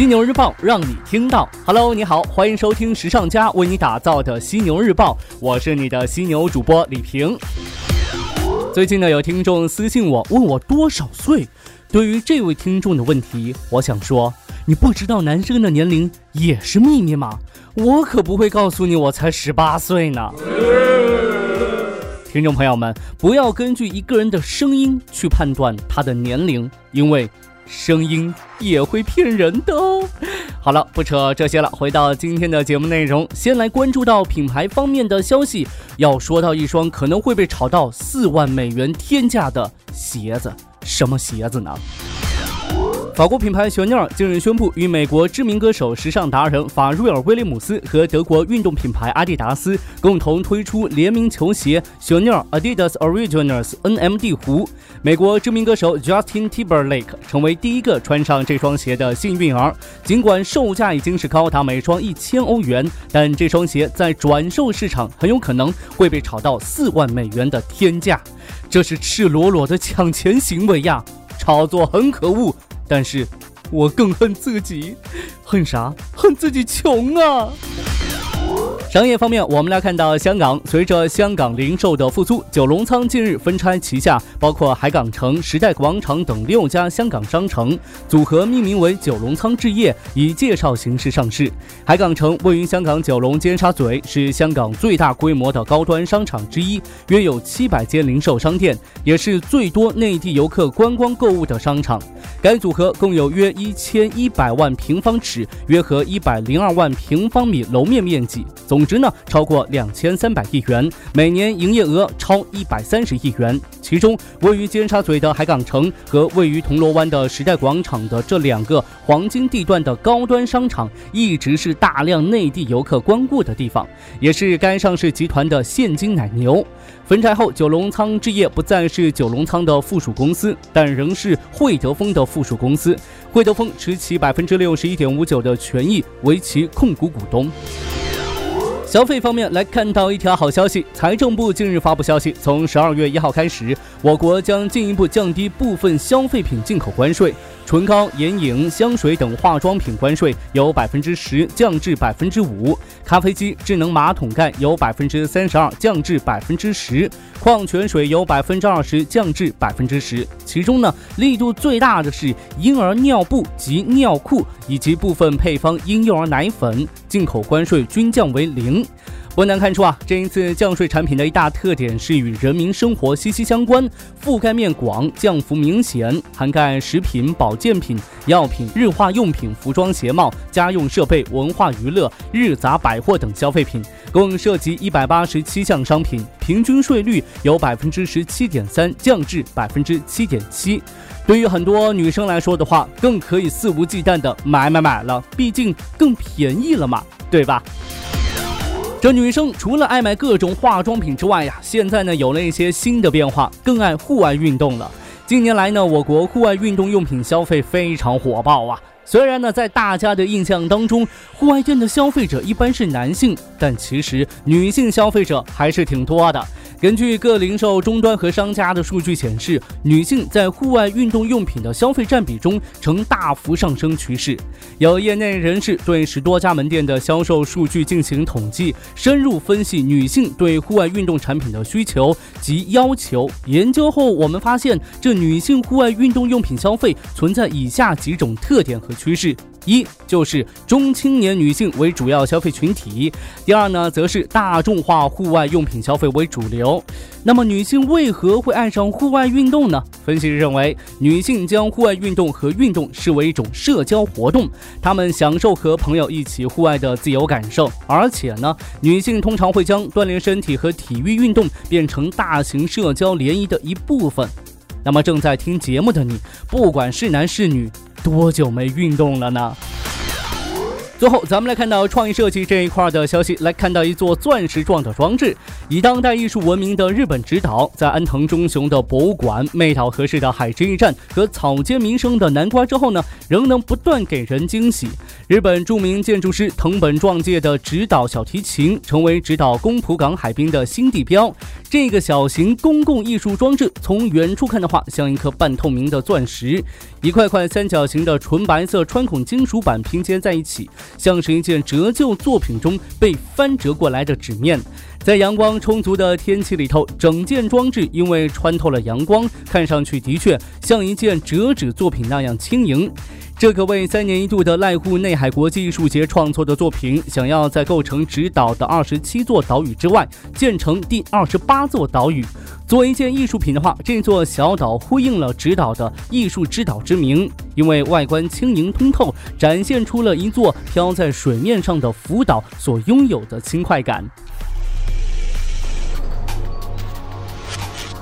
犀牛日报让你听到。Hello，你好，欢迎收听时尚家为你打造的犀牛日报，我是你的犀牛主播李平。最近呢，有听众私信我问我多少岁。对于这位听众的问题，我想说，你不知道男生的年龄也是秘密吗？我可不会告诉你我才十八岁呢。听众朋友们，不要根据一个人的声音去判断他的年龄，因为声音也会骗人的哦。好了，不扯这些了，回到今天的节目内容，先来关注到品牌方面的消息。要说到一双可能会被炒到四万美元天价的鞋子，什么鞋子呢？法国品牌雪尼尔近日宣布，与美国知名歌手、时尚达人法瑞尔·威廉姆斯和德国运动品牌阿迪达斯共同推出联名球鞋雪尼尔 Adidas Originals NMD 湖。美国知名歌手 Justin Timberlake 成为第一个穿上这双鞋的幸运儿。尽管售价已经是高达每双一千欧元，但这双鞋在转售市场很有可能会被炒到四万美元的天价。这是赤裸裸的抢钱行为呀！炒作很可恶。但是，我更恨自己，恨啥？恨自己穷啊！商业方面，我们来看到香港，随着香港零售的复苏，九龙仓近日分拆旗下包括海港城、时代广场等六家香港商城，组合命名为九龙仓置业，以介绍形式上市。海港城位于香港九龙尖沙咀，是香港最大规模的高端商场之一，约有七百间零售商店，也是最多内地游客观光购物的商场。该组合共有约一千一百万平方尺，约合一百零二万平方米楼面面积，总。总值呢超过两千三百亿元，每年营业额超一百三十亿元。其中，位于尖沙咀的海港城和位于铜锣湾的时代广场的这两个黄金地段的高端商场，一直是大量内地游客光顾的地方，也是该上市集团的现金奶牛。分拆后，九龙仓置业不再是九龙仓的附属公司，但仍是汇德丰的附属公司。汇德丰持其百分之六十一点五九的权益为其控股股东。消费方面来看到一条好消息，财政部近日发布消息，从十二月一号开始，我国将进一步降低部分消费品进口关税。唇膏、眼影、香水等化妆品关税由百分之十降至百分之五，咖啡机、智能马桶盖由百分之三十二降至百分之十，矿泉水由百分之二十降至百分之十。其中呢，力度最大的是婴儿尿布及尿裤以及部分配方婴幼儿奶粉，进口关税均降为零。不难看出啊，这一次降税产品的一大特点是与人民生活息息相关，覆盖面广，降幅明显，涵盖食品、保健品、药品、日化用品、服装鞋帽、家用设备、文化娱乐、日杂百货等消费品，共涉及一百八十七项商品，平均税率由百分之十七点三降至百分之七点七。对于很多女生来说的话，更可以肆无忌惮的买买买了，毕竟更便宜了嘛，对吧？这女生除了爱买各种化妆品之外呀，现在呢有了一些新的变化，更爱户外运动了。近年来呢，我国户外运动用品消费非常火爆啊。虽然呢，在大家的印象当中，户外店的消费者一般是男性，但其实女性消费者还是挺多的。根据各零售终端和商家的数据显示，女性在户外运动用品的消费占比中呈大幅上升趋势。有业内人士对十多家门店的销售数据进行统计，深入分析女性对户外运动产品的需求及要求。研究后，我们发现这女性户外运动用品消费存在以下几种特点和趋势。一就是中青年女性为主要消费群体，第二呢，则是大众化户外用品消费为主流。那么，女性为何会爱上户外运动呢？分析认为，女性将户外运动和运动视为一种社交活动，她们享受和朋友一起户外的自由感受，而且呢，女性通常会将锻炼身体和体育运动变成大型社交联谊的一部分。那么，正在听节目的你，不管是男是女。多久没运动了呢？最后，咱们来看到创意设计这一块的消息，来看到一座钻石状的装置。以当代艺术闻名的日本直岛，在安藤忠雄的博物馆、妹岛和世的海之驿站和草间弥生的南瓜之后呢，仍能不断给人惊喜。日本著名建筑师藤本壮介的直岛小提琴，成为直岛宫浦港海滨的新地标。这个小型公共艺术装置，从远处看的话，像一颗半透明的钻石，一块块三角形的纯白色穿孔金属板拼接在一起。像是一件折旧作品中被翻折过来的纸面，在阳光充足的天气里头，整件装置因为穿透了阳光，看上去的确像一件折纸作品那样轻盈。这个为三年一度的濑户内海国际艺术节创作的作品，想要在构成直岛的二十七座岛屿之外，建成第二十八座岛屿。作为一件艺术品的话，这座小岛呼应了直岛的艺术之岛之名，因为外观轻盈通透，展现出了一座漂在水面上的浮岛所拥有的轻快感。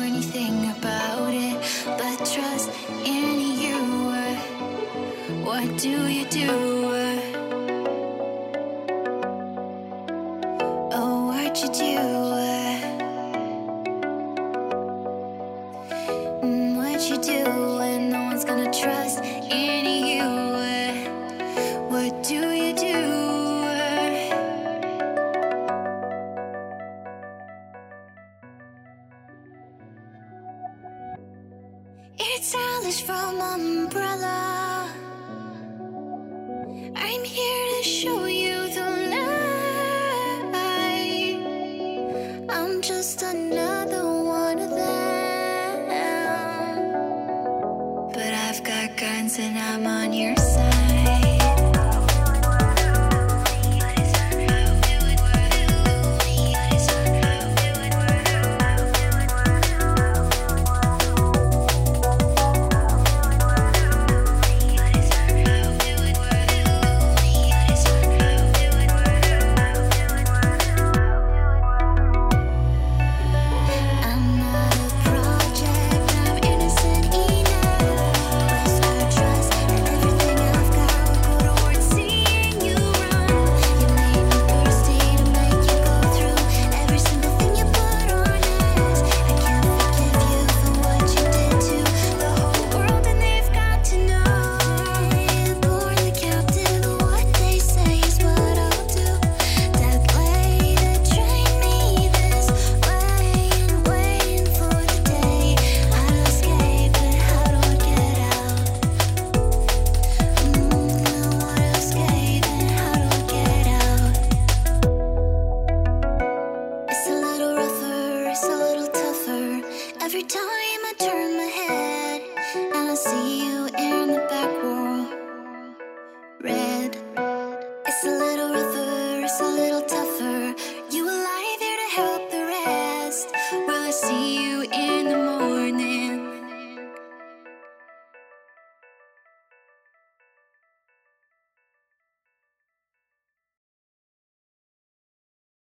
anything about it, but trust in you. What do you do? I'm here to show you the light. I'm just another one of them. But I've got guns and I'm on your side.